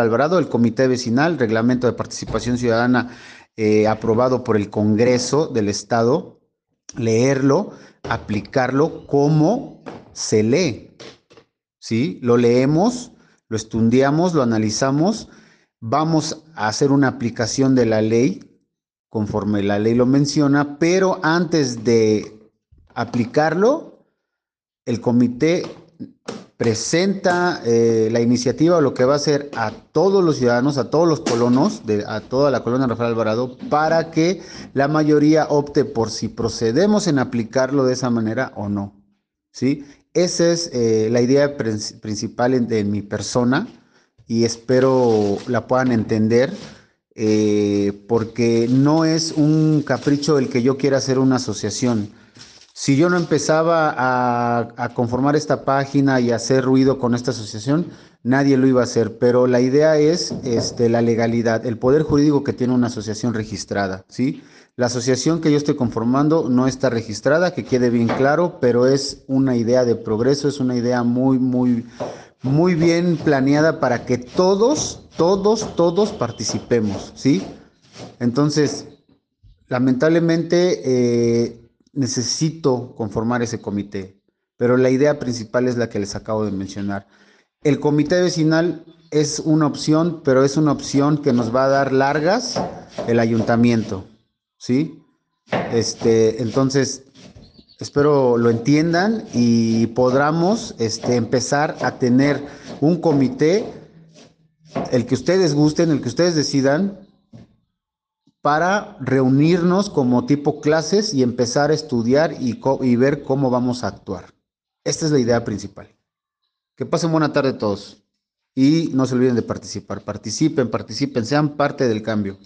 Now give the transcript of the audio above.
Alvarado, el Comité Vecinal, Reglamento de Participación Ciudadana eh, aprobado por el Congreso del Estado, leerlo, aplicarlo como se lee. ¿Sí? Lo leemos, lo estudiamos, lo analizamos, vamos a hacer una aplicación de la ley conforme la ley lo menciona, pero antes de aplicarlo, el comité presenta eh, la iniciativa o lo que va a hacer a todos los ciudadanos, a todos los colonos, de, a toda la colonia Rafael Alvarado, para que la mayoría opte por si procedemos en aplicarlo de esa manera o no. ¿sí? Esa es eh, la idea principal de mi persona y espero la puedan entender. Eh, porque no es un capricho el que yo quiera hacer una asociación. Si yo no empezaba a, conformar esta página y hacer ruido con esta asociación, nadie lo iba a hacer. Pero la idea es este, la legalidad, el poder jurídico que tiene una asociación registrada. ¿sí? La asociación que yo estoy conformando no está registrada, que quede bien claro, pero es una idea de progreso, es una idea muy, muy, muy bien planeada para que todos, todos, todos participemos. ¿sí? Entonces, lamentablemente... Eh, necesito conformar ese comité, pero la idea principal es la que les acabo de mencionar. El comité vecinal es una opción, pero es una opción que nos va a dar largas el ayuntamiento, ¿sí? Este, entonces, espero lo entiendan y podamos este, empezar a tener un comité, el que ustedes gusten, el que ustedes decidan, para reunirnos como tipo clases y empezar a estudiar y, ver cómo vamos a actuar. Esta es la idea principal. Que pasen buena tarde todos y no se olviden de participar. Participen, participen, sean parte del cambio.